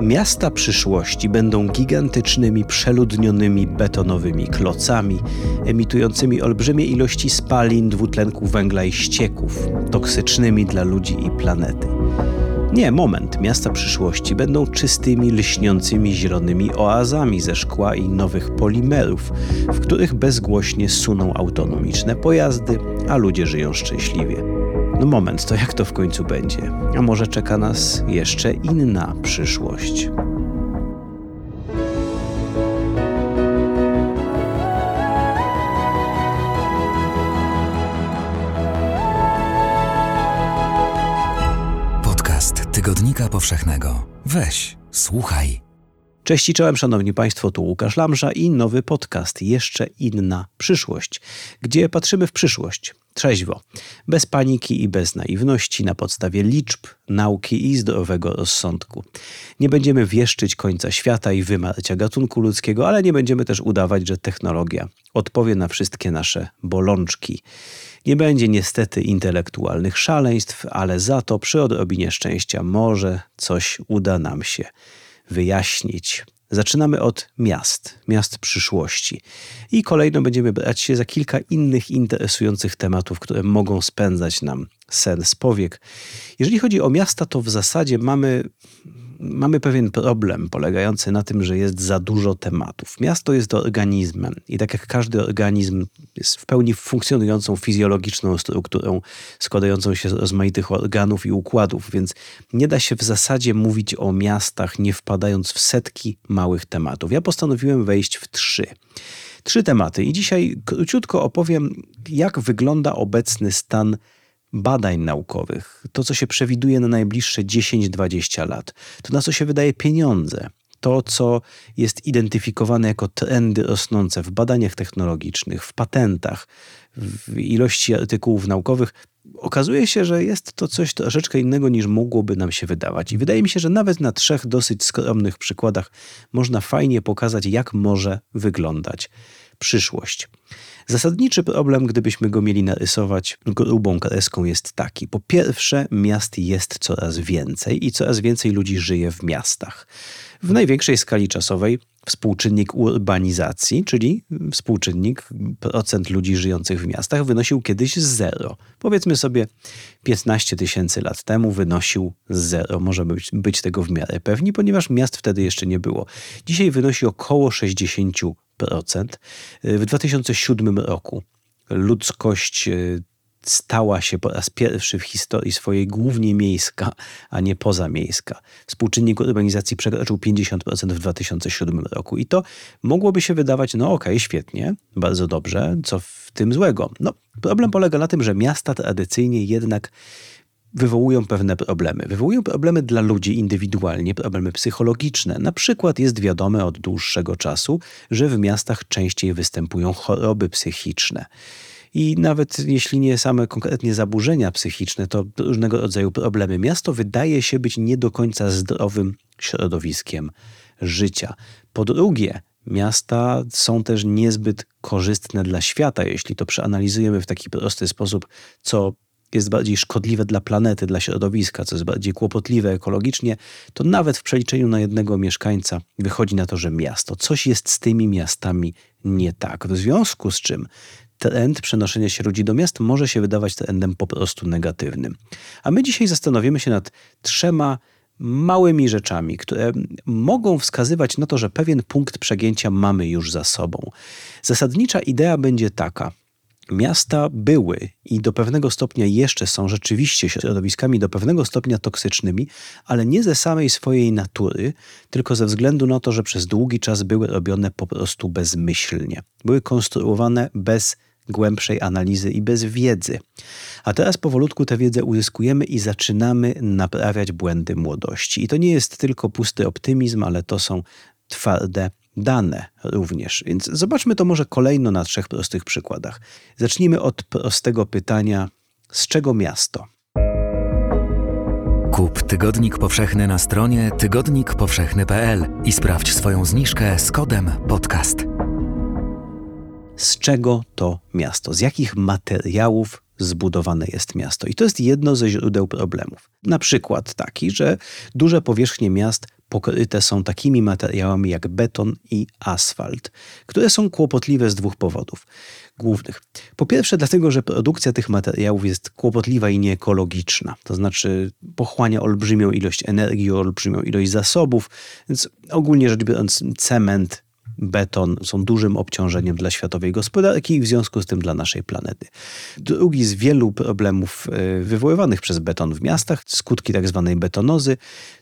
Miasta przyszłości będą gigantycznymi, przeludnionymi betonowymi klocami, emitującymi olbrzymie ilości spalin, dwutlenku węgla i ścieków, toksycznymi dla ludzi i planety. Nie, moment. Miasta przyszłości będą czystymi, lśniącymi zielonymi oazami ze szkła i nowych polimerów, w których bezgłośnie suną autonomiczne pojazdy, a ludzie żyją szczęśliwie. No moment, to jak to w końcu będzie? A może czeka nas jeszcze inna przyszłość? Podcast Tygodnika Powszechnego. Weź, słuchaj. Cześć i czołem, szanowni państwo, tu Łukasz Lamża i nowy podcast Jeszcze inna przyszłość, gdzie patrzymy w przyszłość trzeźwo, bez paniki i bez naiwności, na podstawie liczb, nauki i zdrowego rozsądku. Nie będziemy wieszczyć końca świata i wymarcia gatunku ludzkiego, ale nie będziemy też udawać, że technologia odpowie na wszystkie nasze bolączki. Nie będzie niestety intelektualnych szaleństw, ale za to przy odrobinie szczęścia może coś uda nam się wyjaśnić. Zaczynamy od miast, miast przyszłości. I kolejno będziemy brać się za kilka innych interesujących tematów, które mogą spędzać nam sen z powiek. Jeżeli chodzi o miasta, to w zasadzie mamy mamy pewien problem polegający na tym, że jest za dużo tematów. Miasto jest organizmem i tak jak każdy organizm jest w pełni funkcjonującą fizjologiczną strukturą składającą się z rozmaitych organów i układów, więc nie da się w zasadzie mówić o miastach nie wpadając w setki małych tematów. Ja postanowiłem wejść w trzy. Trzy tematy i dzisiaj króciutko opowiem, jak wygląda obecny stan badań naukowych, to co się przewiduje na najbliższe 10-20 lat, to na co się wydaje pieniądze, to co jest identyfikowane jako trendy rosnące w badaniach technologicznych, w patentach, w ilości artykułów naukowych, okazuje się, że jest to coś troszeczkę innego niż mogłoby nam się wydawać. I wydaje mi się, że nawet na trzech dosyć skromnych przykładach można fajnie pokazać, jak może wyglądać przyszłość. Zasadniczy problem, gdybyśmy go mieli narysować grubą kreską, jest taki. Po pierwsze, miast jest coraz więcej i coraz więcej ludzi żyje w miastach. W największej skali czasowej współczynnik urbanizacji, czyli współczynnik procent ludzi żyjących w miastach, wynosił kiedyś zero. Powiedzmy sobie 15 tysięcy lat temu wynosił zero. Możemy być, być tego w miarę pewni, ponieważ miast wtedy jeszcze nie było. Dzisiaj wynosi około 60 w 2007 roku ludzkość e, stała się po raz pierwszy w historii swojej głównie miejska, a nie pozamiejska. Współczynnik urbanizacji przekroczył 50% w 2007 roku i to mogłoby się wydawać, no okej, okay, świetnie, bardzo dobrze, co w tym złego? No, problem polega na tym, że miasta tradycyjnie jednak wywołują pewne problemy. Wywołują problemy dla ludzi indywidualnie, problemy psychologiczne. Na przykład jest wiadome od dłuższego czasu, że w miastach częściej występują choroby psychiczne. I nawet jeśli nie same konkretnie zaburzenia psychiczne, to różnego rodzaju problemy. Miasto wydaje się być nie do końca zdrowym środowiskiem życia. Po drugie, miasta są też niezbyt korzystne dla świata, jeśli to przeanalizujemy w taki prosty sposób, co jest bardziej szkodliwe dla planety, dla środowiska, co jest bardziej kłopotliwe ekologicznie, to nawet w przeliczeniu na jednego mieszkańca wychodzi na to, że miasto, coś jest z tymi miastami nie tak. W związku z czym trend przenoszenia się ludzi do miast może się wydawać trendem po prostu negatywnym. A my dzisiaj zastanowimy się nad trzema małymi rzeczami, które mogą wskazywać na to, że pewien punkt przegięcia mamy już za sobą. Zasadnicza idea będzie taka: Miasta były i do pewnego stopnia jeszcze są rzeczywiście środowiskami do pewnego stopnia toksycznymi, ale nie ze samej swojej natury, tylko ze względu na to, że przez długi czas były robione po prostu bezmyślnie. Były konstruowane bez głębszej analizy i bez wiedzy. A teraz powolutku tę wiedzę uzyskujemy i zaczynamy naprawiać błędy młodości. I to nie jest tylko pusty optymizm, ale to są twarde dane również. Więc zobaczmy to może kolejno na trzech prostych przykładach. Zacznijmy od prostego pytania: z czego miasto? Kup Tygodnik Powszechny na stronie tygodnikpowszechny.pl i sprawdź swoją zniżkę z kodem podcast. Z czego to miasto? Z jakich materiałów zbudowane jest miasto. I to jest jedno ze źródeł problemów. Na przykład taki, że duże powierzchnie miast pokryte są takimi materiałami jak beton i asfalt, które są kłopotliwe z dwóch powodów głównych. Po pierwsze, dlatego, że produkcja tych materiałów jest kłopotliwa i nieekologiczna, to znaczy pochłania olbrzymią ilość energii, olbrzymią ilość zasobów, więc ogólnie rzecz biorąc, cement beton są dużym obciążeniem dla światowej gospodarki i w związku z tym dla naszej planety. Drugi z wielu problemów e, wywoływanych przez beton w miastach, skutki tzw. Tak betonozy,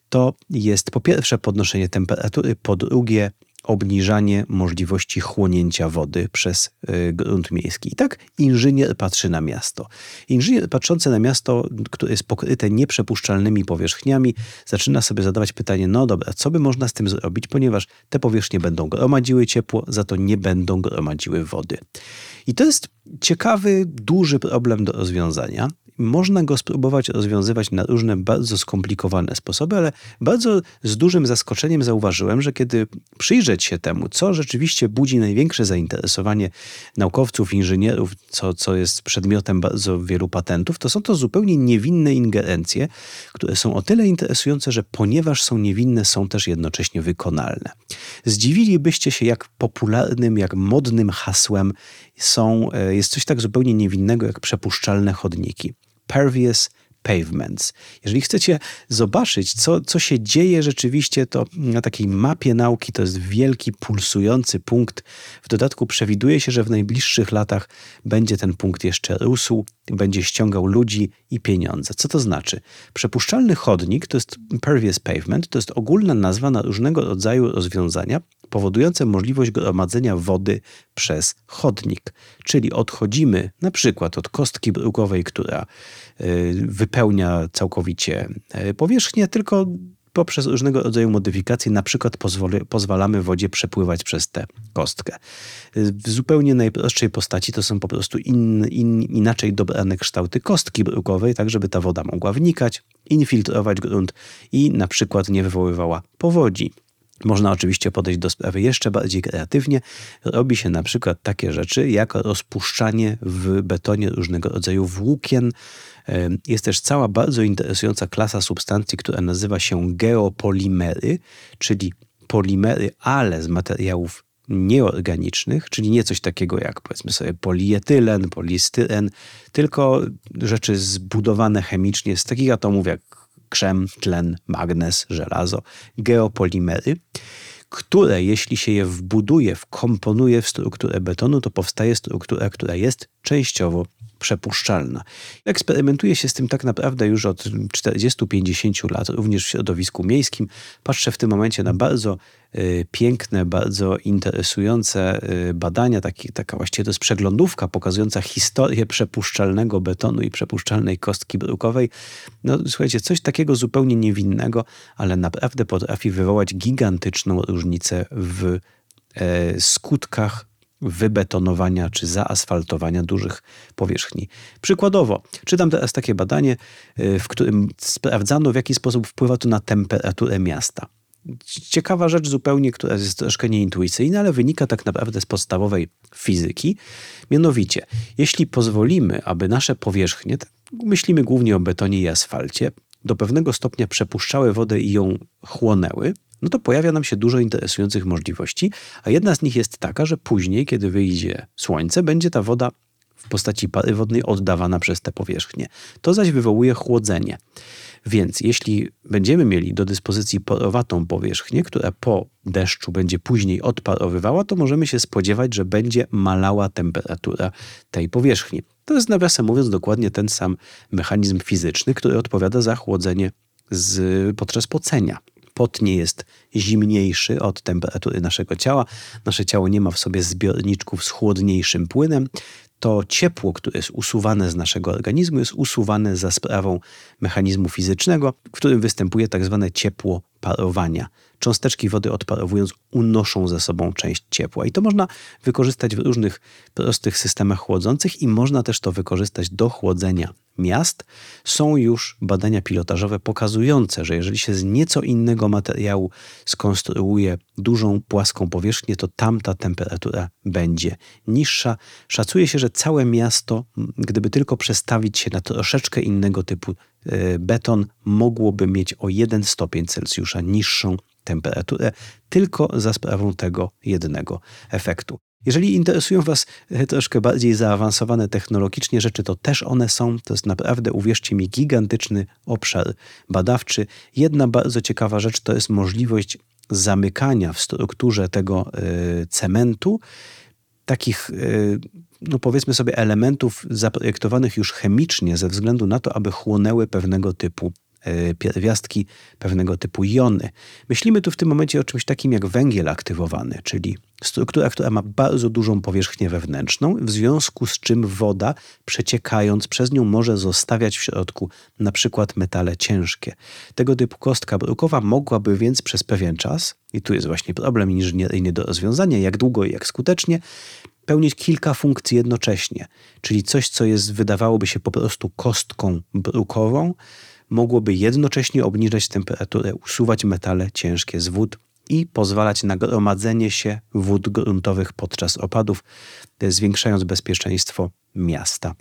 to jest po pierwsze podnoszenie temperatury, po drugie obniżanie możliwości chłonięcia wody przez y, grunt miejski. I tak inżynier patrzy na miasto. Inżynier patrzący na miasto, które jest pokryte nieprzepuszczalnymi powierzchniami, zaczyna sobie zadawać pytanie, no dobra, co by można z tym zrobić, ponieważ te powierzchnie będą gromadziły ciepło, za to nie będą gromadziły wody. I to jest ciekawy, duży problem do rozwiązania. Można go spróbować rozwiązywać na różne bardzo skomplikowane sposoby, ale bardzo z dużym zaskoczeniem zauważyłem, że kiedy przyjrzeć się temu, co rzeczywiście budzi największe zainteresowanie naukowców, inżynierów, co, co jest przedmiotem bardzo wielu patentów, to są to zupełnie niewinne ingerencje, które są o tyle interesujące, że ponieważ są niewinne, są też jednocześnie wykonalne. Zdziwilibyście się, jak popularnym, jak modnym hasłem są, e, jest coś tak zupełnie niewinnego jak przepuszczalne chodniki. Pervious pavements. Jeżeli chcecie zobaczyć, co, co się dzieje rzeczywiście, to na takiej mapie nauki to jest wielki, pulsujący punkt. W dodatku przewiduje się, że w najbliższych latach będzie ten punkt jeszcze rósł, będzie ściągał ludzi i pieniądze. Co to znaczy? Przepuszczalny chodnik to jest pervious pavement, to jest ogólna nazwa na różnego rodzaju rozwiązania, powodujące możliwość gromadzenia wody przez chodnik. Czyli odchodzimy na przykład od kostki brukowej, która wypełnia całkowicie y, powierzchnię, tylko poprzez różnego rodzaju modyfikacje, na przykład pozwoli, pozwalamy wodzie przepływać przez tę kostkę. W zupełnie najprostszej postaci to są po prostu in, in, inaczej dobrane kształty kostki brukowej, tak żeby ta woda mogła wnikać, infiltrować grunt i na przykład nie wywoływała powodzi. Można oczywiście podejść do sprawy jeszcze bardziej kreatywnie. Robi się na przykład takie rzeczy jak rozpuszczanie w betonie różnego rodzaju włókien. Jest też cała bardzo interesująca klasa substancji, która nazywa się geopolimery, czyli polimery, ale z materiałów nieorganicznych, czyli nie coś takiego jak powiedzmy sobie polietylen, polistyren, tylko rzeczy zbudowane chemicznie z takich atomów jak krzem, tlen, magnez, żelazo, geopolimery, które jeśli się je wbuduje, wkomponuje w strukturę betonu, to powstaje struktura, która jest częściowo przepuszczalna. Eksperymentuje się z tym tak naprawdę już od 40-50 lat, również w środowisku miejskim. Patrzę w tym momencie na bardzo y, piękne, bardzo interesujące y, badania, taki, taka właściwie to jest przeglądówka pokazująca historię przepuszczalnego betonu i przepuszczalnej kostki brukowej. No słuchajcie, coś takiego zupełnie niewinnego, ale naprawdę potrafi wywołać gigantyczną różnicę w e, skutkach wybetonowania czy zaasfaltowania dużych powierzchni. Przykładowo, czytam teraz takie badanie, y, w którym sprawdzano, w jaki sposób wpływa to na temperaturę miasta. Ciekawa rzecz zupełnie, która jest troszkę nieintuicyjna, ale wynika tak naprawdę z podstawowej fizyki. Mianowicie, jeśli pozwolimy, aby nasze powierzchnie, tak myślimy głównie o betonie i asfalcie, do pewnego stopnia przepuszczały wodę i ją chłonęły, no to pojawia nam się dużo interesujących możliwości, a jedna z nich jest taka, że później, kiedy wyjdzie słońce, będzie ta woda w postaci pary wodnej oddawana przez te powierzchnie. To zaś wywołuje chłodzenie. Więc jeśli będziemy mieli do dyspozycji porowatą powierzchnię, która po deszczu będzie później odparowywała, to możemy się spodziewać, że będzie malała temperatura tej powierzchni. To jest nawiasem mówiąc dokładnie ten sam mechanizm fizyczny, który odpowiada za chłodzenie z, podczas pocenia pot nie jest zimniejszy od temperatury naszego ciała. Nasze ciało nie ma w sobie zbiorniczków z chłodniejszym płynem. To ciepło, które jest usuwane z naszego organizmu, jest usuwane za sprawą mechanizmu fizycznego, w którym występuje tak zwane ciepło Cząsteczki wody odparowując unoszą ze sobą część ciepła. I to można wykorzystać w różnych prostych systemach chłodzących i można też to wykorzystać do chłodzenia miast. Są już badania pilotażowe pokazujące, że jeżeli się z nieco innego materiału skonstruuje dużą płaską powierzchnię, to tamta temperatura będzie niższa. Szacuje się, że całe miasto, gdyby tylko przestawić się na troszeczkę innego typu beton, mogłoby mieć o 1 stopień Celsjusza niższą temperaturę tylko za sprawą tego jednego efektu. Jeżeli interesują Was e, troszkę bardziej zaawansowane technologicznie rzeczy, to też one są. To jest naprawdę, uwierzcie mi, gigantyczny obszar badawczy. Jedna bardzo ciekawa rzecz to jest możliwość zamykania w strukturze tego y, cementu takich, no powiedzmy sobie, elementów zaprojektowanych już chemicznie ze względu na to, aby chłonęły pewnego typu E, pierwiastki pewnego typu jony. Myślimy tu w tym momencie o czymś takim jak węgiel aktywowany, czyli struktura, która ma bardzo dużą powierzchnię wewnętrzną, w związku z czym woda przeciekając przez nią może zostawiać w środku na przykład metale ciężkie. Tego typu kostka brukowa mogłaby więc przez pewien czas, i tu jest właśnie problem inżynieryjny do rozwiązania, jak długo i jak skutecznie, pełnić kilka funkcji jednocześnie, czyli coś, co jest, wydawałoby się po prostu kostką brukową, mogłoby jednocześnie obniżać temperaturę, usuwać metale ciężkie z wód i pozwalać na gromadzenie się wód gruntowych podczas opadów, zwiększając bezpieczeństwo miasta.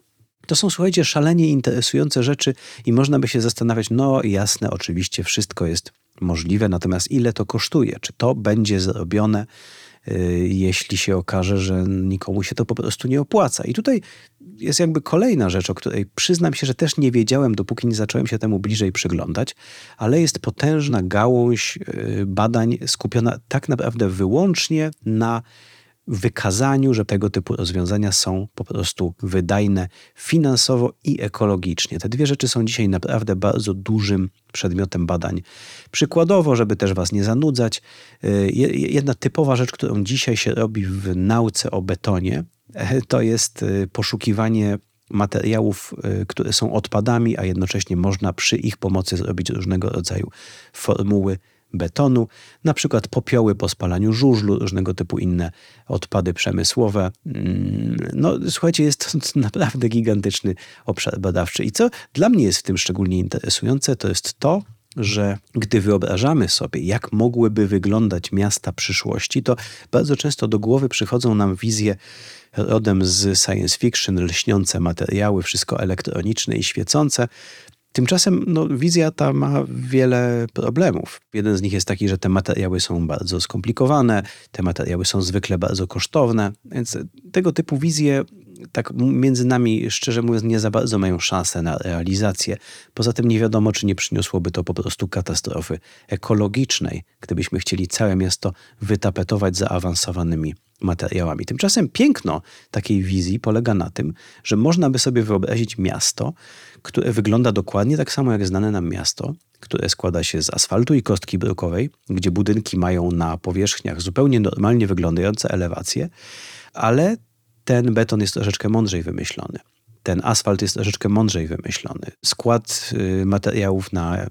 To są, słuchajcie, szalenie interesujące rzeczy i można by się zastanawiać, no jasne, oczywiście wszystko jest możliwe, natomiast ile to kosztuje? Czy to będzie zrobione jeśli się okaże, że nikomu się to po prostu nie opłaca. I tutaj jest jakby kolejna rzecz, o której przyznam się, że też nie wiedziałem, dopóki nie zacząłem się temu bliżej przyglądać, ale jest potężna gałąź y, badań skupiona tak naprawdę wyłącznie na wykazaniu, że tego typu rozwiązania są po prostu wydajne finansowo i ekologicznie. Te dwie rzeczy są dzisiaj naprawdę bardzo dużym przedmiotem badań. Przykładowo, żeby też Was nie zanudzać, y, jedna typowa rzecz, którą dzisiaj się robi w nauce o betonie, to jest y, poszukiwanie materiałów, y, które są odpadami, a jednocześnie można przy ich pomocy zrobić różnego rodzaju formuły betonu, na przykład popioły po spalaniu żużlu, różnego typu inne odpady przemysłowe. Mm, no słuchajcie, jest to naprawdę gigantyczny obszar badawczy. I co dla mnie jest w tym szczególnie interesujące, to jest to, że gdy wyobrażamy sobie, jak mogłyby wyglądać miasta przyszłości, to bardzo często do głowy przychodzą nam wizje rodem z science fiction, lśniące materiały, wszystko elektroniczne i świecące. Tymczasem no, wizja ta ma wiele problemów. Jeden z nich jest taki, że te materiały są bardzo skomplikowane, te materiały są zwykle bardzo kosztowne, więc tego typu wizje, tak między nami, szczerze mówiąc, nie za bardzo mają szansę na realizację. Poza tym nie wiadomo, czy nie przyniosłoby to po prostu katastrofy ekologicznej, gdybyśmy chcieli całe miasto wytapetować zaawansowanymi materiałami. Tymczasem piękno takiej wizji polega na tym, że można by sobie wyobrazić miasto, które wygląda dokładnie tak samo jak znane nam miasto, które składa się z asfaltu i kostki brukowej, gdzie budynki mają na powierzchniach zupełnie normalnie wyglądające elewacje, ale ten beton jest troszeczkę mądrzej wymyślony. Ten asfalt jest troszeczkę mądrzej wymyślony. Skład y, materiałów na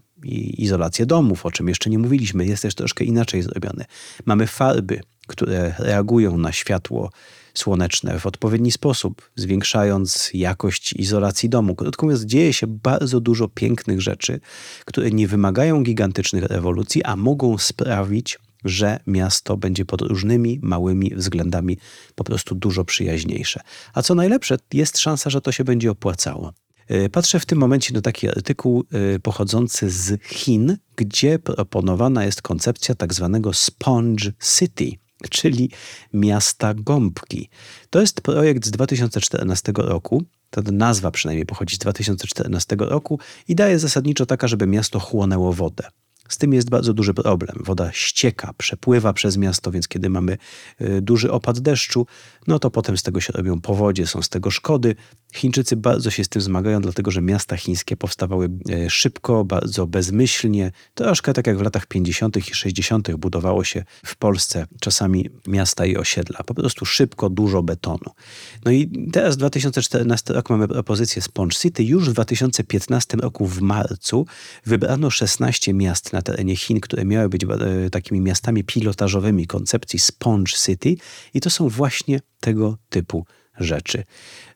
izolację domów, o czym jeszcze nie mówiliśmy, jest też troszkę inaczej zrobiony. Mamy farby, które reagują na światło słoneczne w odpowiedni sposób, zwiększając jakość izolacji domu. Krótko mówiąc, dzieje się bardzo dużo pięknych rzeczy, które nie wymagają gigantycznych rewolucji, a mogą sprawić, że miasto będzie pod różnymi małymi względami po prostu dużo przyjaźniejsze. A co najlepsze, jest szansa, że to się będzie opłacało. E, patrzę w tym momencie na taki artykuł e, pochodzący z Chin, gdzie proponowana jest koncepcja tak zwanego Sponge City – czyli miasta gąbki. To jest projekt z 2014 roku. Ta nazwa przynajmniej pochodzi z 2014 roku i daje zasadniczo taka, żeby miasto chłonęło wodę. Z tym jest bardzo duży problem. Woda ścieka, przepływa przez miasto, więc kiedy mamy y, duży opad deszczu, no to potem z tego się robią powodzie, są z tego szkody. Chińczycy bardzo się z tym zmagają, dlatego że miasta chińskie powstawały y, szybko, bardzo bezmyślnie. Troszkę tak jak w latach 50. i 60. budowało się w Polsce czasami miasta i osiedla. Po prostu szybko, dużo betonu. No i teraz 2014 rok mamy propozycję Sponge City. Już w 2015 roku w marcu wybrano 16 miast na terenie Chin, które miały być e, takimi miastami pilotażowymi koncepcji Sponge City i to są właśnie tego typu rzeczy.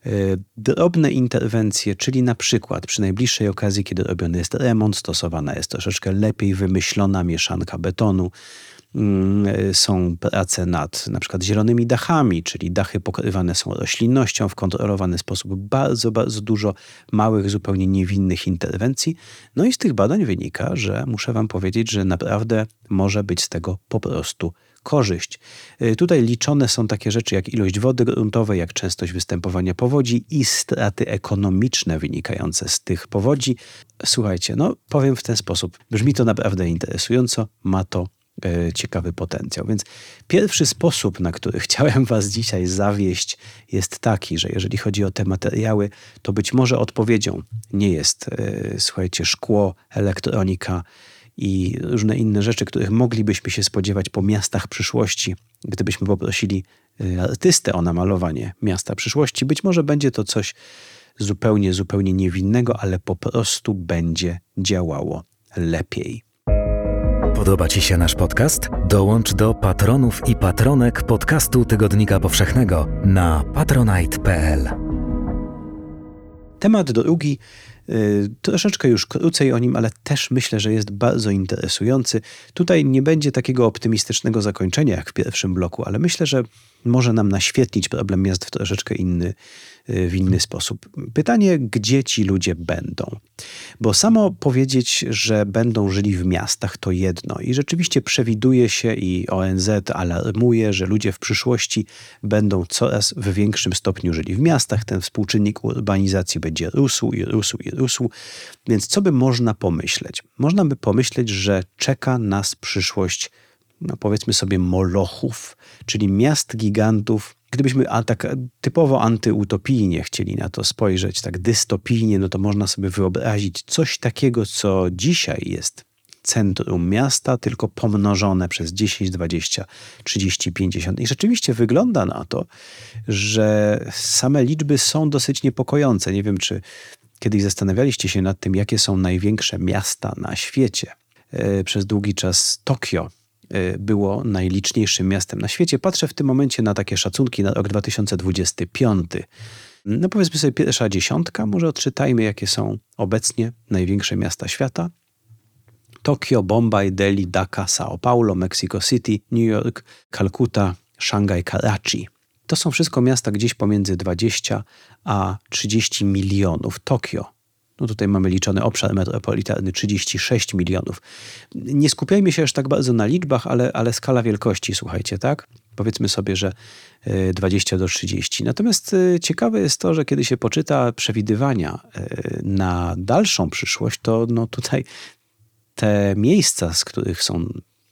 E, drobne interwencje, czyli na przykład przy najbliższej okazji, kiedy robiony jest remont, stosowana jest troszeczkę lepiej wymyślona mieszanka betonu, są prace nad na przykład zielonymi dachami, czyli dachy pokrywane są roślinnością w kontrolowany sposób. Bardzo, bardzo dużo małych, zupełnie niewinnych interwencji. No i z tych badań wynika, że muszę Wam powiedzieć, że naprawdę może być z tego po prostu korzyść. Y, tutaj liczone są takie rzeczy jak ilość wody gruntowej, jak częstość występowania powodzi i straty ekonomiczne wynikające z tych powodzi. Słuchajcie, no powiem w ten sposób. Brzmi to naprawdę interesująco, ma to E, ciekawy potencjał. Więc pierwszy sposób, na który chciałem Was dzisiaj zawieść, jest taki, że jeżeli chodzi o te materiały, to być może odpowiedzią nie jest, e, słuchajcie, szkło, elektronika i różne inne rzeczy, których moglibyśmy się spodziewać po miastach przyszłości, gdybyśmy poprosili e, artystę o namalowanie miasta przyszłości. Być może będzie to coś zupełnie, zupełnie niewinnego, ale po prostu będzie działało lepiej. Podoba Ci się nasz podcast? Dołącz do patronów i patronek podcastu Tygodnika Powszechnego na patronite.pl. Temat drugi, troszeczkę już krócej o nim, ale też myślę, że jest bardzo interesujący. Tutaj nie będzie takiego optymistycznego zakończenia jak w pierwszym bloku, ale myślę, że może nam naświetlić problem miast w troszeczkę inny Y, w inny sposób. Pytanie, gdzie ci ludzie będą? Bo samo powiedzieć, że będą żyli w miastach, to jedno. I rzeczywiście przewiduje się i ONZ alarmuje, że ludzie w przyszłości będą coraz w większym stopniu żyli w miastach. Ten współczynnik urbanizacji będzie rósł i rósł i Więc co by można pomyśleć? Można by pomyśleć, że czeka nas przyszłość no powiedzmy sobie, molochów, czyli miast gigantów. Gdybyśmy a tak typowo antyutopijnie chcieli na to spojrzeć, tak dystopijnie, no to można sobie wyobrazić coś takiego, co dzisiaj jest centrum miasta, tylko pomnożone przez 10, 20, 30, 50. I rzeczywiście wygląda na to, że same liczby są dosyć niepokojące. Nie wiem, czy kiedyś zastanawialiście się nad tym, jakie są największe miasta na świecie. E, przez długi czas Tokio Y, było najliczniejszym miastem na świecie. Patrzę w tym momencie na takie szacunki na rok 2025. No powiedzmy sobie pierwsza dziesiątka, może odczytajmy jakie są obecnie największe miasta świata. Tokio, Bombay, Delhi, Dhaka, São Paulo, Mexico City, New York, Kalkuta, Szangaj, Karachi. To są wszystko miasta gdzieś pomiędzy 20 a 30 milionów. Tokio no tutaj mamy liczony obszar metropolitarny 36 milionów. Nie skupiajmy się aż tak bardzo na liczbach, ale, ale skala wielkości, słuchajcie, tak? Powiedzmy sobie, że 20 e, do 30. Natomiast e, ciekawe jest to, że kiedy się poczyta przewidywania e, na dalszą przyszłość, to no tutaj te miejsca, z których są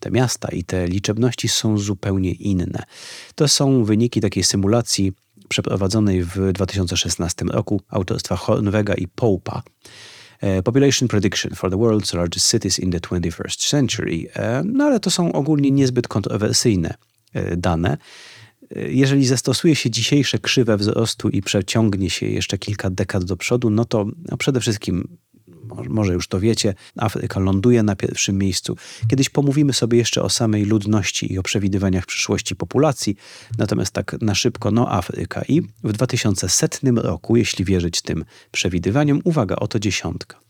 te miasta i te liczebności są zupełnie inne. To są wyniki takiej symulacji przeprowadzonej w 2016 roku autorstwa Hornwega i Pope'a. E, Population Prediction for the World's Largest Cities in the 21st Century. E, no ale to są ogólnie niezbyt kontrowersyjne e, dane. Jeżeli zastosuje się dzisiejsze krzywe wzrostu i przeciągnie się jeszcze kilka dekad do przodu, no to no przede wszystkim może już to wiecie, Afryka ląduje na pierwszym miejscu. Kiedyś pomówimy sobie jeszcze o samej ludności i o przewidywaniach przyszłości populacji, natomiast tak na szybko, no Afryka. I w 2100 roku, jeśli wierzyć tym przewidywaniom, uwaga, oto dziesiątka.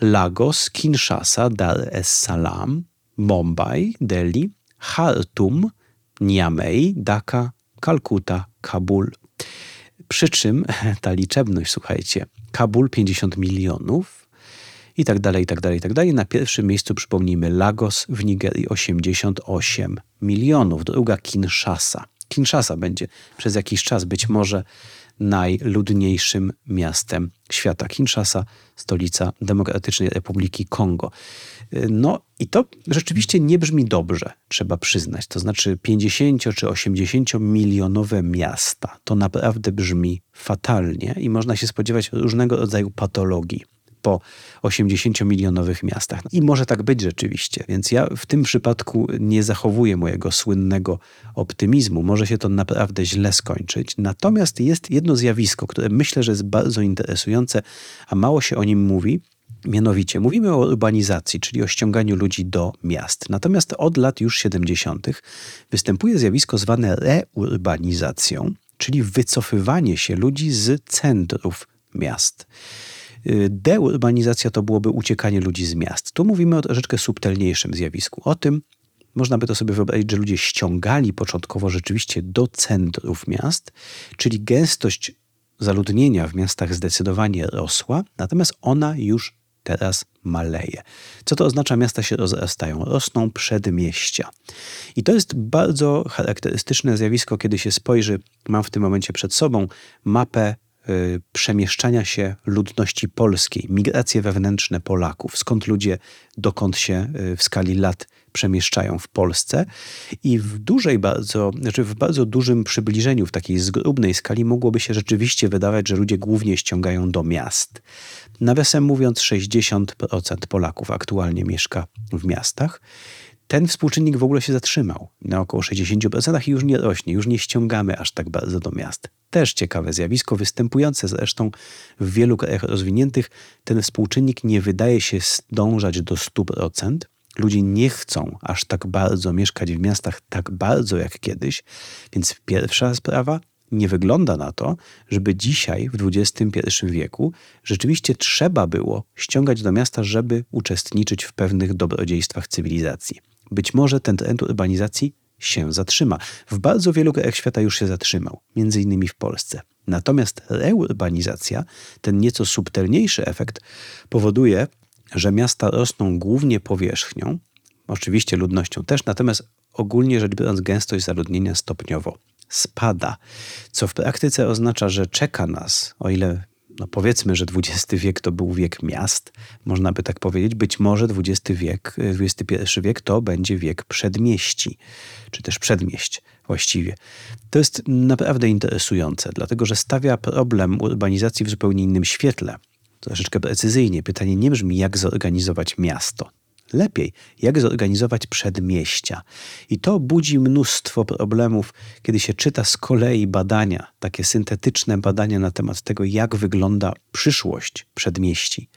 Lagos, Kinshasa, Dar es Salaam, Bombay, Delhi, Khartoum, Niamey, Dhaka, Kalkuta, Kabul. Przy czym ta liczebność, słuchajcie, Kabul 50 milionów, i tak dalej, i tak dalej, i tak dalej. Na pierwszym miejscu przypomnijmy Lagos w Nigerii 88 milionów, druga Kinshasa. Kinshasa będzie przez jakiś czas być może najludniejszym miastem świata. Kinshasa, stolica Demokratycznej Republiki Kongo. No i to rzeczywiście nie brzmi dobrze, trzeba przyznać. To znaczy 50 czy 80 milionowe miasta. To naprawdę brzmi fatalnie i można się spodziewać różnego rodzaju patologii po 80-milionowych miastach. I może tak być rzeczywiście, więc ja w tym przypadku nie zachowuję mojego słynnego optymizmu. Może się to naprawdę źle skończyć. Natomiast jest jedno zjawisko, które myślę, że jest bardzo interesujące, a mało się o nim mówi. Mianowicie mówimy o urbanizacji, czyli o ściąganiu ludzi do miast. Natomiast od lat już 70. występuje zjawisko zwane reurbanizacją, czyli wycofywanie się ludzi z centrów miast. Y, deurbanizacja to byłoby uciekanie ludzi z miast. Tu mówimy o troszeczkę subtelniejszym zjawisku. O tym, można by to sobie wyobrazić, że ludzie ściągali początkowo rzeczywiście do centrów miast, czyli gęstość zaludnienia w miastach zdecydowanie rosła, natomiast ona już teraz maleje. Co to oznacza? Miasta się rozrastają, rosną przedmieścia. I to jest bardzo charakterystyczne zjawisko, kiedy się spojrzy, mam w tym momencie przed sobą mapę przemieszczania się ludności polskiej, migracje wewnętrzne Polaków, skąd ludzie, dokąd się y, w skali lat przemieszczają w Polsce i w dużej bardzo, znaczy w bardzo dużym przybliżeniu, w takiej zgrubnej skali mogłoby się rzeczywiście wydawać, że ludzie głównie ściągają do miast. Nawiasem mówiąc, 60% Polaków aktualnie mieszka w miastach. Ten współczynnik w ogóle się zatrzymał na około 60% i już nie rośnie, już nie ściągamy aż tak bardzo do miast. Też ciekawe zjawisko, występujące zresztą w wielu krajach rozwiniętych. Ten współczynnik nie wydaje się zdążać do 100%. Ludzie nie chcą aż tak bardzo mieszkać w miastach, tak bardzo jak kiedyś. Więc pierwsza sprawa, nie wygląda na to, żeby dzisiaj, w XXI wieku, rzeczywiście trzeba było ściągać do miasta, żeby uczestniczyć w pewnych dobrodziejstwach cywilizacji. Być może ten trend urbanizacji się zatrzyma. W bardzo wielu krajach świata już się zatrzymał, między innymi w Polsce. Natomiast reurbanizacja, ten nieco subtelniejszy efekt, powoduje, że miasta rosną głównie powierzchnią, oczywiście ludnością też, natomiast ogólnie rzecz biorąc gęstość zaludnienia stopniowo spada, co w praktyce oznacza, że czeka nas, o ile no powiedzmy, że XX wiek to był wiek miast, można by tak powiedzieć, być może XX wiek, XXI wiek to będzie wiek przedmieści, czy też przedmieść właściwie. To jest naprawdę interesujące, dlatego że stawia problem urbanizacji w zupełnie innym świetle. Troszeczkę precyzyjnie. Pytanie nie brzmi, jak zorganizować miasto lepiej, jak zorganizować przedmieścia. I to budzi mnóstwo problemów, kiedy się czyta z kolei badania, takie syntetyczne badania na temat tego, jak wygląda przyszłość przedmieści.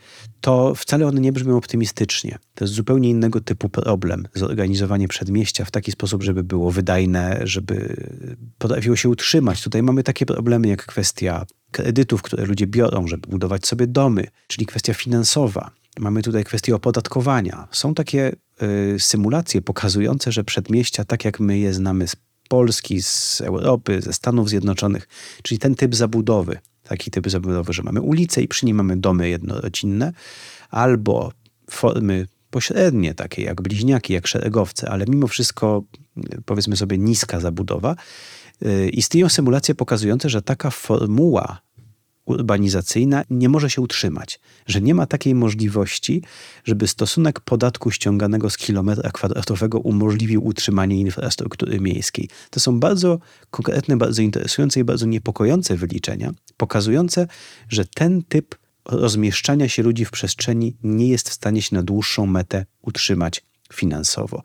To wcale one nie brzmią optymistycznie. To jest zupełnie innego typu problem. Zorganizowanie przedmieścia w taki sposób, żeby było wydajne, żeby potrafiło się utrzymać. Tutaj mamy takie problemy jak kwestia kredytów, które ludzie biorą, żeby budować sobie domy, czyli kwestia finansowa Mamy tutaj kwestię opodatkowania. Są takie y, symulacje pokazujące, że przedmieścia, tak jak my je znamy z Polski, z Europy, ze Stanów Zjednoczonych, czyli ten typ zabudowy, taki typ zabudowy, że mamy ulice i przy niej mamy domy jednorodzinne, albo formy pośrednie, takie jak bliźniaki, jak szeregowce, ale mimo wszystko, powiedzmy sobie, niska zabudowa. Y, istnieją symulacje pokazujące, że taka formuła urbanizacyjna nie może się utrzymać, że nie ma takiej możliwości, żeby stosunek podatku ściąganego z kilometra kwadratowego umożliwił utrzymanie infrastruktury miejskiej. To są bardzo konkretne, bardzo interesujące i bardzo niepokojące wyliczenia, pokazujące, że ten typ rozmieszczania się ludzi w przestrzeni nie jest w stanie się na dłuższą metę utrzymać finansowo.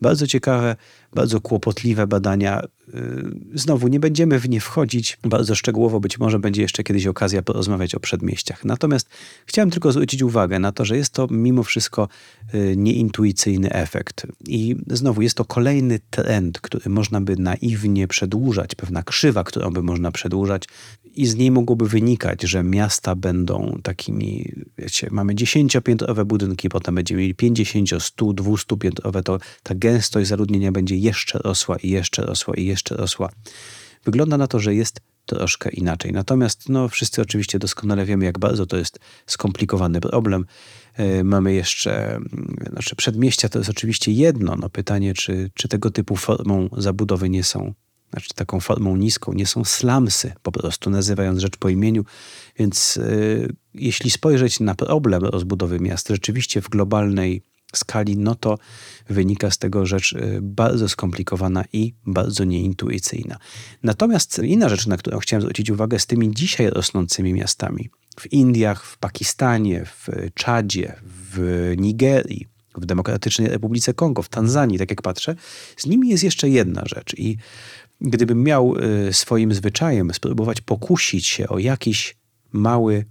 Bardzo ciekawe, bardzo kłopotliwe badania. Y, znowu nie będziemy w nie wchodzić bardzo szczegółowo, być może będzie jeszcze kiedyś okazja porozmawiać o przedmieściach. Natomiast chciałem tylko zwrócić uwagę na to, że jest to mimo wszystko y, nieintuicyjny efekt. I znowu jest to kolejny trend, który można by naiwnie przedłużać, pewna krzywa, którą by można przedłużać, i z niej mogłoby wynikać, że miasta będą takimi, wiecie, mamy dziesięciopiętrowe budynki, potem będziemy mieli 50, 100, 200 piętrowe, to ta gęstość zaludnienia będzie jeszcze rosła i jeszcze rosła i jeszcze rosła. Wygląda na to, że jest troszkę inaczej. Natomiast no, wszyscy oczywiście doskonale wiemy, jak bardzo to jest skomplikowany problem. E, mamy jeszcze, znaczy przedmieścia to jest oczywiście jedno. No, pytanie, czy, czy tego typu formą zabudowy nie są znaczy taką formą niską, nie są slamsy, po prostu nazywając rzecz po imieniu. Więc y, jeśli spojrzeć na problem rozbudowy miast rzeczywiście w globalnej skali, no to wynika z tego rzecz y, bardzo skomplikowana i bardzo nieintuicyjna. Natomiast inna rzecz, na którą chciałem zwrócić uwagę, z tymi dzisiaj rosnącymi miastami w Indiach, w Pakistanie, w Czadzie, w Nigerii, w Demokratycznej Republice Kongo, w Tanzanii, tak jak patrzę, z nimi jest jeszcze jedna rzecz i gdybym miał y, swoim zwyczajem spróbować pokusić się o jakiś mały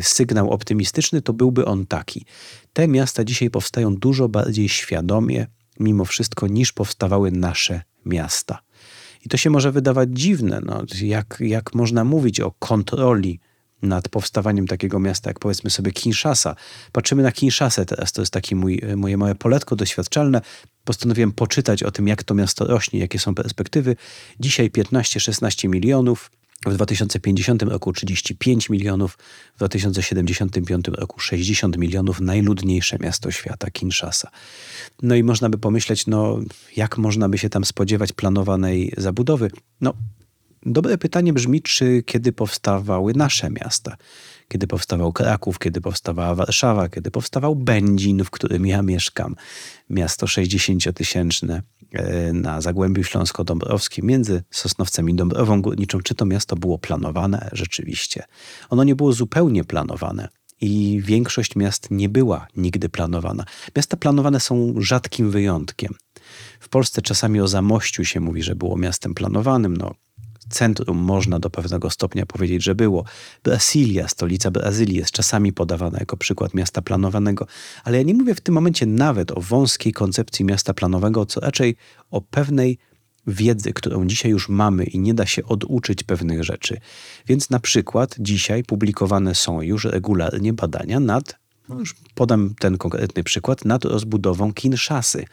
sygnał optymistyczny, to byłby on taki. Te miasta dzisiaj powstają dużo bardziej świadomie, mimo wszystko, niż powstawały nasze miasta. I to się może wydawać dziwne, no, jak, jak można mówić o kontroli nad powstawaniem takiego miasta, jak powiedzmy sobie Kinshasa. Patrzymy na Kinshasę teraz, to jest takie mój, moje małe poletko doświadczalne. Postanowiłem poczytać o tym, jak to miasto rośnie, jakie są perspektywy. Dzisiaj 15-16 milionów, w 2050 roku 35 milionów, w 2075 roku 60 milionów, najludniejsze miasto świata, Kinshasa. No i można by pomyśleć, no jak można by się tam spodziewać planowanej zabudowy? No, dobre pytanie brzmi, czy kiedy powstawały nasze miasta? Kiedy powstawał Kraków, kiedy powstawała Warszawa, kiedy powstawał Będzin, w którym ja mieszkam, miasto 60-tysięczne E, na Zagłębiu Śląsko-Dąbrowskim między Sosnowcem i Dąbrową Górniczą, czy to miasto było planowane rzeczywiście. Ono nie było zupełnie planowane i większość miast nie była nigdy planowana. Miasta planowane są rzadkim wyjątkiem. W Polsce czasami o Zamościu się mówi, że było miastem planowanym. No, centrum można do pewnego stopnia powiedzieć, że było. Brasilia, stolica Brazylii, jest czasami podawana jako przykład miasta planowanego, ale ja nie mówię w tym momencie nawet o wąskiej koncepcji miasta planowego, co raczej o pewnej wiedzy, którą dzisiaj już mamy i nie da się oduczyć pewnych rzeczy. Więc na przykład dzisiaj publikowane są już regularnie badania nad no już podam ten konkretny przykład, nad rozbudową Kinshasy.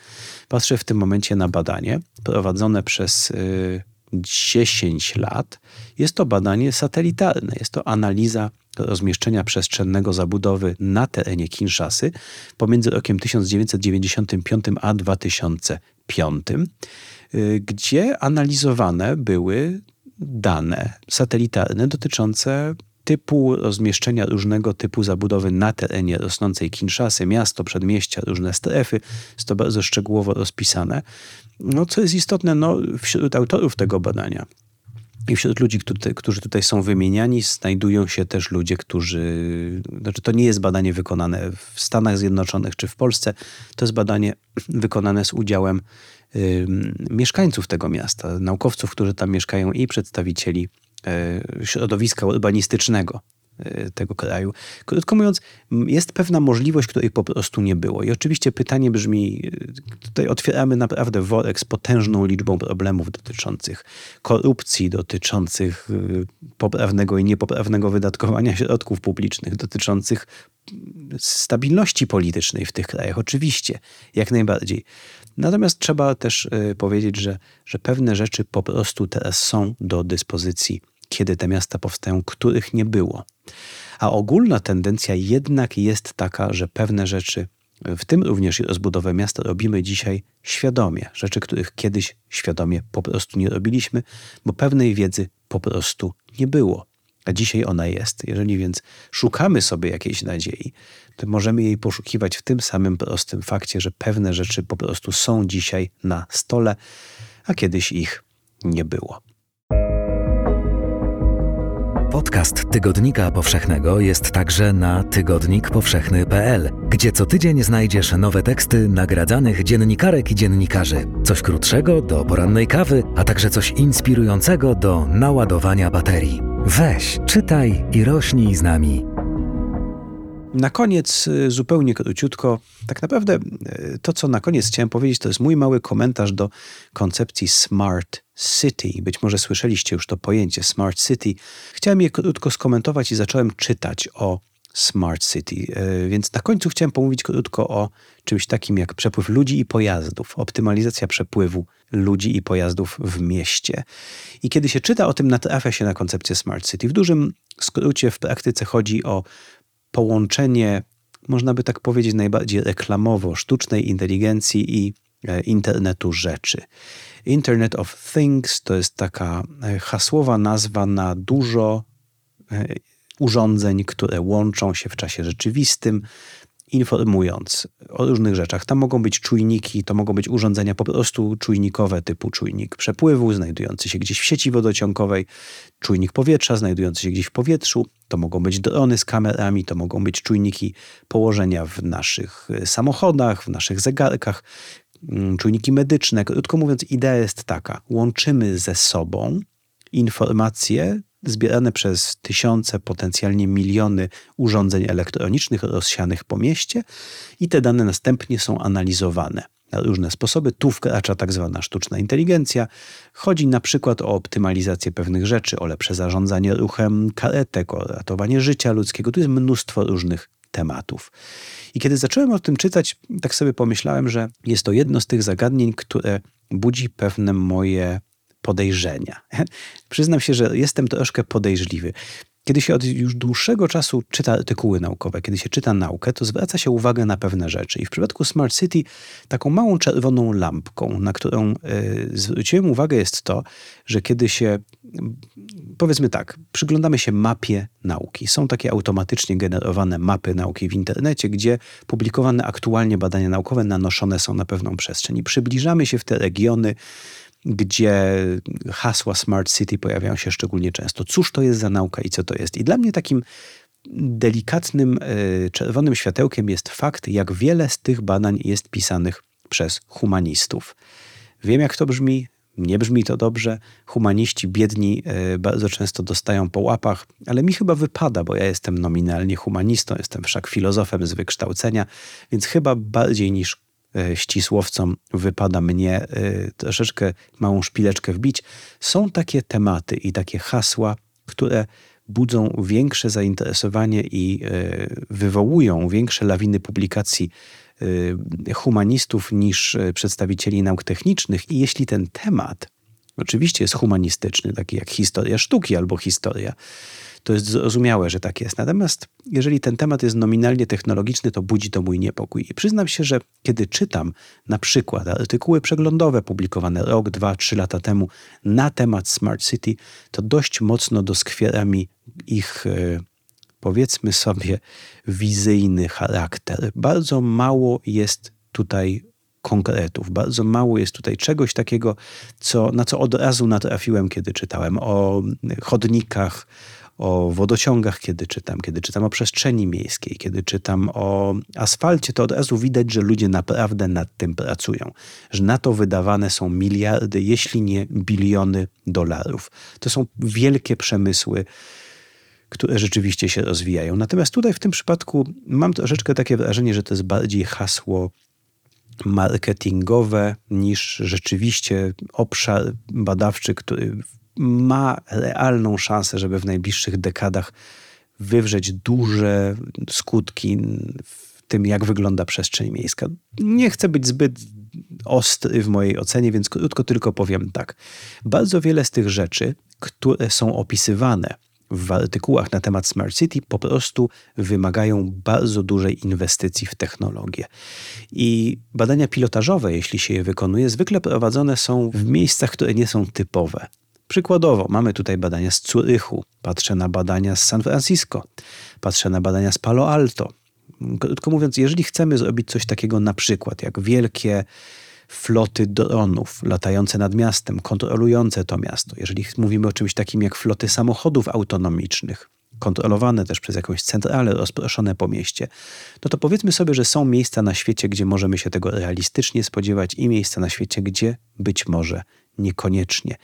Patrzę w tym momencie na badanie prowadzone przez yy, 10 lat, jest to badanie satelitarne, jest to analiza rozmieszczenia przestrzennego zabudowy na terenie Kinshasy pomiędzy rokiem 1995 a 2005, y, gdzie analizowane były dane satelitarne dotyczące typu rozmieszczenia różnego typu zabudowy na terenie rosnącej Kinshasy, miasto, przedmieścia, różne strefy. Jest to bardzo szczegółowo rozpisane. No, co jest istotne, no, wśród autorów tego badania i wśród ludzi, którzy tutaj są wymieniani, znajdują się też ludzie, którzy. Znaczy, to nie jest badanie wykonane w Stanach Zjednoczonych czy w Polsce. To jest badanie wykonane z udziałem y, mieszkańców tego miasta, naukowców, którzy tam mieszkają i przedstawicieli środowiska urbanistycznego. Y, tego kraju. Krótko mówiąc, jest pewna możliwość, której po prostu nie było. I oczywiście pytanie brzmi, y, tutaj otwieramy naprawdę worek z potężną liczbą problemów dotyczących korupcji, dotyczących poprawnego i niepoprawnego wydatkowania środków publicznych, dotyczących stabilności politycznej w tych krajach. Oczywiście, jak najbardziej. Natomiast trzeba też powiedzieć, że, że pewne rzeczy po prostu teraz są do dyspozycji kiedy te miasta powstają, których nie było. A ogólna tendencja jednak jest taka, że pewne rzeczy, w tym również rozbudowę miasta, robimy dzisiaj świadomie. Rzeczy, których kiedyś świadomie po prostu nie robiliśmy, bo pewnej wiedzy po prostu nie było. A dzisiaj ona jest. Jeżeli więc szukamy sobie jakiejś nadziei, to możemy jej poszukiwać w tym samym prostym fakcie, że pewne rzeczy po prostu są dzisiaj na stole, a kiedyś ich nie było. Podcast Tygodnika Powszechnego jest także na tygodnikpowszechny.pl, gdzie co tydzień znajdziesz nowe teksty nagradzanych dziennikarek i dziennikarzy. Coś krótszego do porannej kawy, a także coś inspirującego do naładowania baterii. Weź, czytaj i rośnij z nami. Na koniec, y, zupełnie króciutko, tak naprawdę y, to, co na koniec chciałem powiedzieć, to jest mój mały komentarz do koncepcji Smart City. Być może słyszeliście już to pojęcie Smart City. Chciałem je krótko skomentować i zacząłem czytać o Smart City. Y, więc na końcu chciałem pomówić krótko o czymś takim jak przepływ ludzi i pojazdów, optymalizacja przepływu ludzi i pojazdów w mieście. I kiedy się czyta o tym, natrafia się na koncepcję Smart City. W dużym skrócie w praktyce chodzi o połączenie, można by tak powiedzieć najbardziej reklamowo, sztucznej inteligencji i e, internetu rzeczy. Internet of Things to jest taka e, hasłowa nazwa na dużo e, urządzeń, które łączą się w czasie rzeczywistym, informując o różnych rzeczach. Tam mogą być czujniki, to mogą być urządzenia po prostu czujnikowe, typu czujnik przepływu, znajdujący się gdzieś w sieci wodociągowej, czujnik powietrza, znajdujący się gdzieś w powietrzu. To mogą być drony z kamerami, to mogą być czujniki położenia w naszych e, samochodach, w naszych zegarkach, mm, czujniki medyczne. Krótko mówiąc, idea jest taka: łączymy ze sobą informacje zbierane przez tysiące, potencjalnie miliony urządzeń elektronicznych rozsianych po mieście i te dane następnie są analizowane na różne sposoby. Tu wkracza tak zwana sztuczna inteligencja. Chodzi na przykład o optymalizację pewnych rzeczy, o lepsze zarządzanie ruchem karetek, o ratowanie życia ludzkiego. Tu jest mnóstwo różnych tematów. I kiedy zacząłem o tym czytać, tak sobie pomyślałem, że jest to jedno z tych zagadnień, które budzi pewne moje podejrzenia. Przyznam się, że jestem troszkę podejrzliwy. Kiedy się od już dłuższego czasu czyta artykuły naukowe, kiedy się czyta naukę, to zwraca się uwagę na pewne rzeczy. I w przypadku Smart City taką małą czerwoną lampką, na którą y, zwróciłem uwagę, jest to, że kiedy się, powiedzmy tak, przyglądamy się mapie nauki. Są takie automatycznie generowane mapy nauki w internecie, gdzie publikowane aktualnie badania naukowe nanoszone są na pewną przestrzeń. I przybliżamy się w te regiony, gdzie hasła Smart City pojawiają się szczególnie często. Cóż to jest za nauka i co to jest? I dla mnie takim delikatnym e, czerwonym światełkiem jest fakt, jak wiele z tych badań jest pisanych przez humanistów. Wiem, jak to brzmi, nie brzmi to dobrze. Humaniści biedni e, bardzo często dostają po łapach, ale mi chyba wypada, bo ja jestem nominalnie humanistą, jestem wszak filozofem z wykształcenia, więc chyba bardziej niż ścisłowcom wypada mnie e, troszeczkę małą szpileczkę wbić. Są takie tematy i takie hasła, które budzą większe zainteresowanie i e, wywołują większe lawiny publikacji humanistów niż przedstawicieli nauk technicznych. I jeśli ten temat oczywiście jest humanistyczny, taki jak historia sztuki albo historia, to jest zrozumiałe, że tak jest. Natomiast jeżeli ten temat jest nominalnie technologiczny, to budzi to mój niepokój. I przyznam się, że kiedy czytam na przykład artykuły przeglądowe publikowane rok, dwa, trzy lata temu na temat Smart City, to dość mocno doskwiera mi ich e, powiedzmy sobie wizyjny charakter. Bardzo mało jest tutaj konkretów. Bardzo mało jest tutaj czegoś takiego, co, na co od razu natrafiłem, kiedy czytałem o chodnikach, o wodociągach, kiedy czytam, kiedy czytam o przestrzeni miejskiej, kiedy czytam o asfalcie, to od razu widać, że ludzie naprawdę nad tym pracują, że na to wydawane są miliardy, jeśli nie biliony dolarów. To są wielkie przemysły, które rzeczywiście się rozwijają. Natomiast tutaj w tym przypadku mam troszeczkę takie wrażenie, że to jest bardziej hasło marketingowe niż rzeczywiście obszar badawczy, który ma realną szansę, żeby w najbliższych dekadach wywrzeć duże skutki w tym, jak wygląda przestrzeń miejska. Nie chcę być zbyt ostry w mojej ocenie, więc krótko tylko powiem tak. Bardzo wiele z tych rzeczy, które są opisywane w artykułach na temat Smart City po prostu wymagają bardzo dużej inwestycji w technologię. I badania pilotażowe, jeśli się je wykonuje, zwykle prowadzone są w miejscach, które nie są typowe. Przykładowo, mamy tutaj badania z Zurychu, patrzę na badania z San Francisco, patrzę na badania z Palo Alto. Krótko mówiąc, jeżeli chcemy zrobić coś takiego na przykład, jak wielkie floty dronów latające nad miastem, kontrolujące to miasto, jeżeli mówimy o czymś takim jak floty samochodów autonomicznych, kontrolowane też przez jakąś centralę rozproszone po mieście, no to powiedzmy sobie, że są miejsca na świecie, gdzie możemy się tego realistycznie spodziewać i miejsca na świecie, gdzie być może niekoniecznie.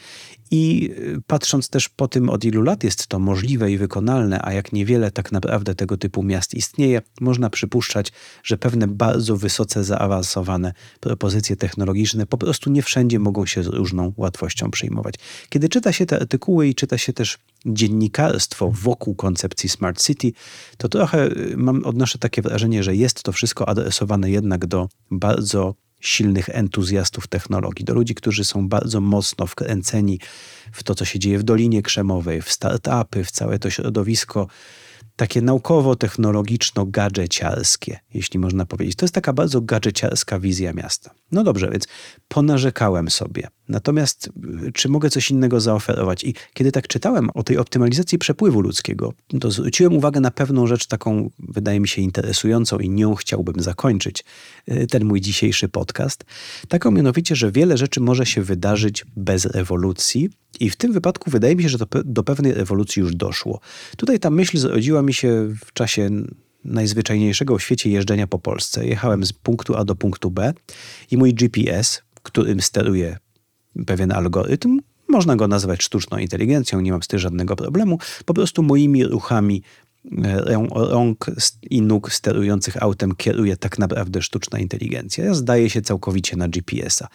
I y, patrząc też po tym, od ilu lat jest to możliwe i wykonalne, a jak niewiele tak naprawdę tego typu miast istnieje, można przypuszczać, że pewne bardzo wysoce zaawansowane propozycje technologiczne po prostu nie wszędzie mogą się z różną łatwością przyjmować. Kiedy czyta się te artykuły i czyta się też dziennikarstwo wokół koncepcji Smart City, to trochę y, mam, odnoszę takie wrażenie, że jest to wszystko adresowane jednak do bardzo silnych entuzjastów technologii, do ludzi, którzy są bardzo mocno wkręceni w to, co się dzieje w Dolinie Krzemowej, w startupy, w całe to środowisko takie naukowo-technologiczno-gadżeciarskie, jeśli można powiedzieć. To jest taka bardzo gadżeciarska wizja miasta. No dobrze, więc ponarzekałem sobie. Natomiast y, czy mogę coś innego zaoferować? I kiedy tak czytałem o tej optymalizacji przepływu ludzkiego, to zwróciłem uwagę na pewną rzecz taką, wydaje mi się, interesującą i nią chciałbym zakończyć y, ten mój dzisiejszy podcast. Taką mianowicie, że wiele rzeczy może się wydarzyć bez rewolucji i w tym wypadku wydaje mi się, że do, do pewnej rewolucji już doszło. Tutaj ta myśl zrodziła mi się w czasie najzwyczajniejszego w świecie jeżdżenia po Polsce. Jechałem z punktu A do punktu B i mój GPS, którym steruje pewien algorytm, można go nazwać sztuczną inteligencją, nie mam z tym żadnego problemu, po prostu moimi ruchami rąk i nóg sterujących autem kieruje tak naprawdę sztuczna inteligencja. Ja zdaje się całkowicie na GPS-a.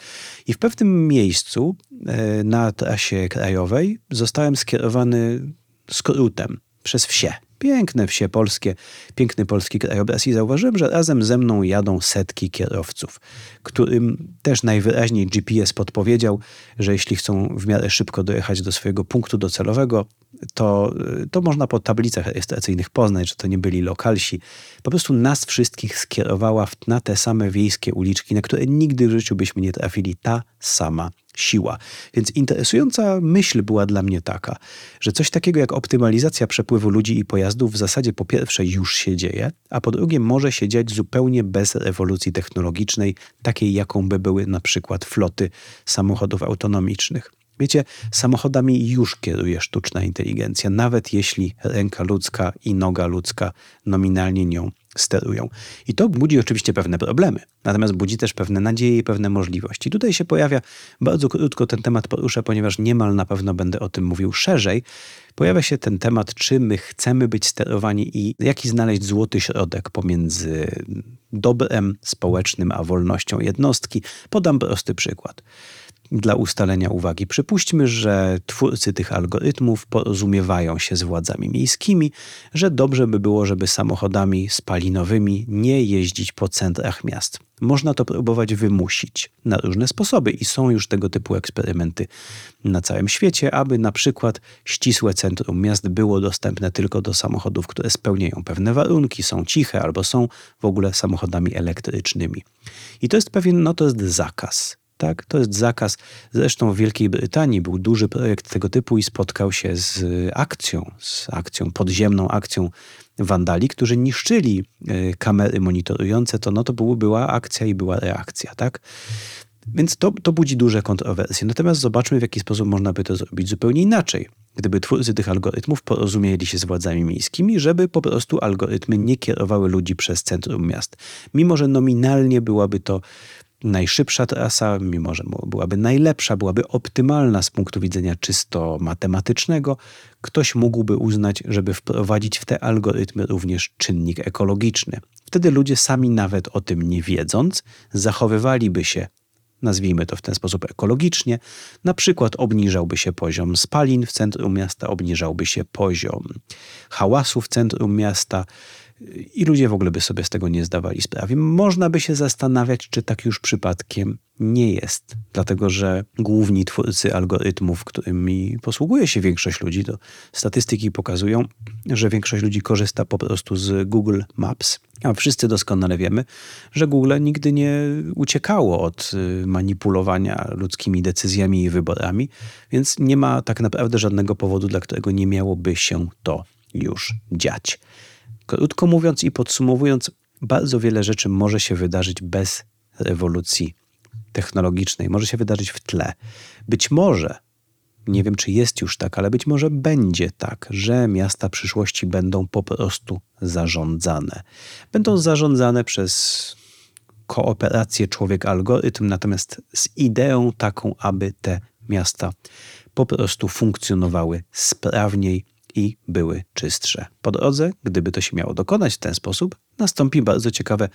I w pewnym miejscu e, na trasie krajowej zostałem skierowany skrótem przez wsie. Piękne wsie polskie, piękny polski krajobraz i zauważyłem, że razem ze mną jadą setki kierowców, którym też najwyraźniej GPS podpowiedział, że jeśli chcą w miarę szybko dojechać do swojego punktu docelowego, to, to można po tablicach rejestracyjnych poznać, że to nie byli lokalsi. Po prostu nas wszystkich skierowała na te same wiejskie uliczki, na które nigdy w życiu byśmy nie trafili. Ta sama siła. Więc interesująca myśl była dla mnie taka, że coś takiego jak optymalizacja przepływu ludzi i pojazdów w zasadzie po pierwsze już się dzieje, a po drugie może się dziać zupełnie bez rewolucji technologicznej, takiej jaką by były na przykład floty samochodów autonomicznych. Wiecie, samochodami już kieruje sztuczna inteligencja, nawet jeśli ręka ludzka i noga ludzka nominalnie nią sterują. I to budzi oczywiście pewne problemy, natomiast budzi też pewne nadzieje i pewne możliwości. Tutaj się pojawia, bardzo krótko ten temat poruszę, ponieważ niemal na pewno będę o tym mówił szerzej. Pojawia się ten temat, czy my chcemy być sterowani i jaki znaleźć złoty środek pomiędzy dobrem społecznym a wolnością jednostki. Podam prosty przykład dla ustalenia uwagi. Przypuśćmy, że twórcy tych algorytmów porozumiewają się z władzami miejskimi, że dobrze by było, żeby samochodami spalinowymi nie jeździć po centrach miast. Można to próbować wymusić na różne sposoby i są już tego typu eksperymenty na całym świecie, aby na przykład ścisłe centrum miast było dostępne tylko do samochodów, które spełniają pewne warunki, są ciche albo są w ogóle samochodami elektrycznymi. I to jest pewien, no to jest zakaz tak? To jest zakaz. Zresztą w Wielkiej Brytanii był duży projekt tego typu i spotkał się z akcją, z akcją, podziemną akcją wandali, którzy niszczyli e, kamery monitorujące to, no to była akcja i była reakcja, tak? Więc to, to budzi duże kontrowersje. Natomiast zobaczmy, w jaki sposób można by to zrobić zupełnie inaczej. Gdyby twórcy tych algorytmów porozumieli się z władzami miejskimi, żeby po prostu algorytmy nie kierowały ludzi przez centrum miast. Mimo, że nominalnie byłaby to najszybsza trasa, mimo że byłaby najlepsza, byłaby optymalna z punktu widzenia czysto matematycznego, ktoś mógłby uznać, żeby wprowadzić w te algorytmy również czynnik ekologiczny. Wtedy ludzie sami nawet o tym nie wiedząc, zachowywaliby się nazwijmy to w ten sposób ekologicznie, na przykład obniżałby się poziom spalin w centrum miasta, obniżałby się poziom hałasu w centrum miasta, i ludzie w ogóle by sobie z tego nie zdawali sprawy. Można by się zastanawiać, czy tak już przypadkiem nie jest. Dlatego, że główni twórcy algorytmów, którymi posługuje się większość ludzi, to statystyki pokazują, że większość ludzi korzysta po prostu z Google Maps. A wszyscy doskonale wiemy, że Google nigdy nie uciekało od y, manipulowania ludzkimi decyzjami i wyborami, więc nie ma tak naprawdę żadnego powodu, dla którego nie miałoby się to już dziać. Krótko mówiąc i podsumowując, bardzo wiele rzeczy może się wydarzyć bez rewolucji technologicznej, może się wydarzyć w tle. Być może, nie wiem czy jest już tak, ale być może będzie tak, że miasta przyszłości będą po prostu zarządzane. Będą zarządzane przez kooperację człowiek-algorytm, natomiast z ideą taką, aby te miasta po prostu funkcjonowały sprawniej i były czystsze. Po drodze, gdyby to się miało dokonać w ten sposób, nastąpi bardzo ciekawe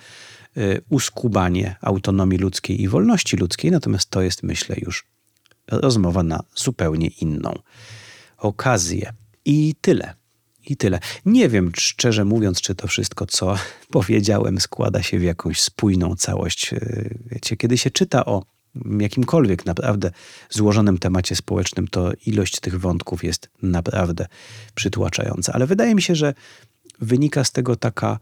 y, uskubanie autonomii ludzkiej i wolności ludzkiej, natomiast to jest, myślę, już rozmowa na zupełnie inną okazję. I tyle. I tyle. Nie wiem, szczerze mówiąc, czy to wszystko, co powiedziałem, składa się w jakąś spójną całość. Y, wiecie, kiedy się czyta o jakimkolwiek naprawdę złożonym temacie społecznym, to ilość tych wątków jest naprawdę przytłaczająca. Ale wydaje mi się, że wynika z tego taka,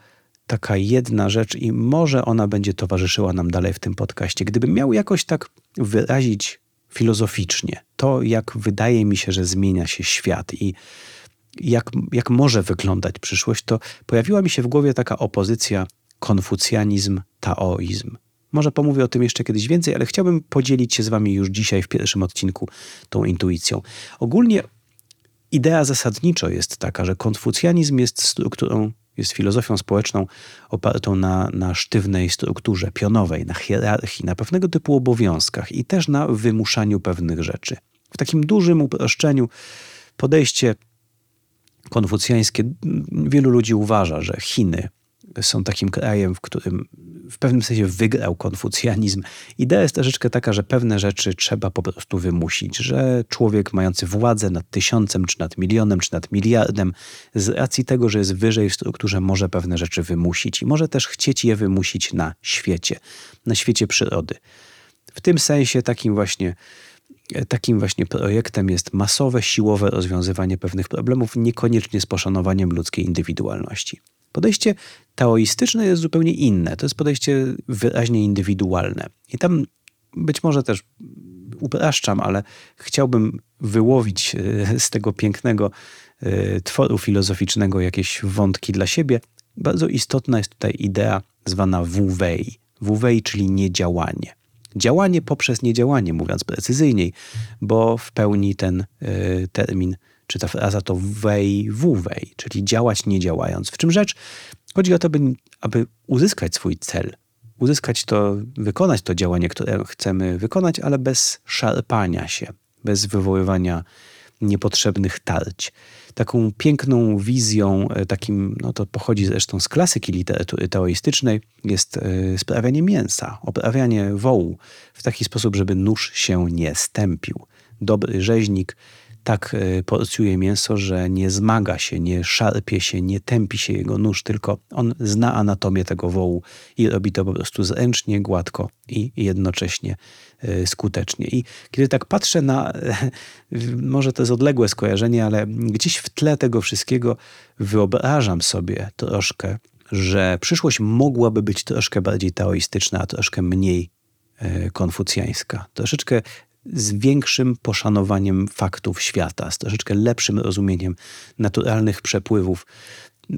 taka jedna rzecz i może ona będzie towarzyszyła nam dalej w tym podcaście. Gdybym miał jakoś tak wyrazić filozoficznie to, jak wydaje mi się, że zmienia się świat i jak, jak może wyglądać przyszłość, to pojawiła mi się w głowie taka opozycja konfucjanizm, taoizm. Może pomówię o tym jeszcze kiedyś więcej, ale chciałbym podzielić się z Wami już dzisiaj w pierwszym odcinku tą intuicją. Ogólnie idea zasadniczo jest taka, że konfucjanizm jest strukturą, jest filozofią społeczną opartą na, na sztywnej strukturze pionowej, na hierarchii, na pewnego typu obowiązkach i też na wymuszaniu pewnych rzeczy. W takim dużym uproszczeniu podejście konfucjańskie, wielu ludzi uważa, że Chiny są takim krajem, w którym w pewnym sensie wygrał konfucjanizm. Idea jest troszeczkę taka, że pewne rzeczy trzeba po prostu wymusić, że człowiek mający władzę nad tysiącem, czy nad milionem, czy nad miliardem, z racji tego, że jest wyżej w strukturze, może pewne rzeczy wymusić i może też chcieć je wymusić na świecie, na świecie przyrody. W tym sensie takim właśnie Takim właśnie projektem jest masowe, siłowe rozwiązywanie pewnych problemów, niekoniecznie z poszanowaniem ludzkiej indywidualności. Podejście taoistyczne jest zupełnie inne. To jest podejście wyraźnie indywidualne. I tam być może też upraszczam, ale chciałbym wyłowić e, z tego pięknego e, tworu filozoficznego jakieś wątki dla siebie. Bardzo istotna jest tutaj idea zwana wu-wei. Wu-wei, czyli niedziałanie. Działanie poprzez niedziałanie, mówiąc precyzyjniej, bo w pełni ten y, termin czy ta fraza to wej, wuwej, czyli działać nie działając. W czym rzecz? Chodzi o to, aby, aby uzyskać swój cel, uzyskać to, wykonać to działanie, które chcemy wykonać, ale bez szarpania się, bez wywoływania niepotrzebnych tarć. Taką piękną wizją, e, takim, no to pochodzi zresztą z klasyki literatury taoistycznej, jest e, sprawianie mięsa, oprawianie wołu w taki sposób, żeby nóż się nie stępił. Dobry rzeźnik tak e, porcjuje mięso, że nie zmaga się, nie szarpie się, nie tępi się jego nóż, tylko on zna anatomię tego wołu i robi to po prostu zręcznie, gładko i jednocześnie e, skutecznie. I kiedy tak patrzę na, może to jest odległe skojarzenie, ale gdzieś w tle tego wszystkiego wyobrażam sobie troszkę, że przyszłość mogłaby być troszkę bardziej taoistyczna, a troszkę mniej e, konfucjańska. Troszeczkę z większym poszanowaniem faktów świata, z troszeczkę lepszym rozumieniem naturalnych przepływów,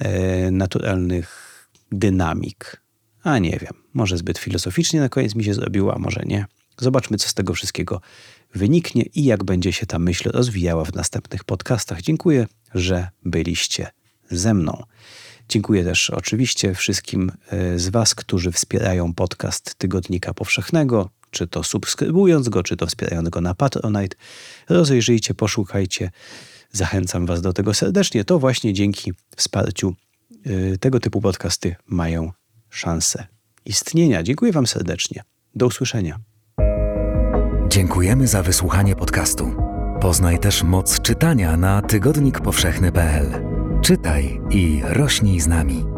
e, naturalnych dynamik. A nie wiem, może zbyt filozoficznie na koniec mi się zrobiło, a może nie. Zobaczmy, co z tego wszystkiego wyniknie i jak będzie się ta myśl rozwijała w następnych podcastach. Dziękuję, że byliście ze mną. Dziękuję też oczywiście wszystkim e, z Was, którzy wspierają podcast Tygodnika Powszechnego czy to subskrybując go, czy to wspierając go na Patronite. Rozejrzyjcie, poszukajcie. Zachęcam Was do tego serdecznie. To właśnie dzięki wsparciu y, tego typu podcasty mają szansę istnienia. Dziękuję Wam serdecznie. Do usłyszenia. Dziękujemy za wysłuchanie podcastu. Poznaj też moc czytania na tygodnikpowszechny.pl. Czytaj i rośnij z nami.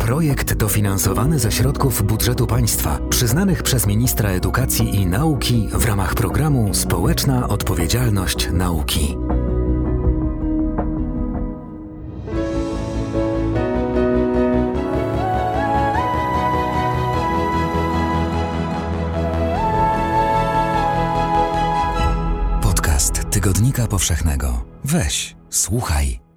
Projekt dofinansowany ze środków budżetu państwa, przyznanych przez ministra edukacji i nauki w ramach programu Społeczna Odpowiedzialność Nauki. Podcast Tygodnika Powszechnego. Weź, słuchaj.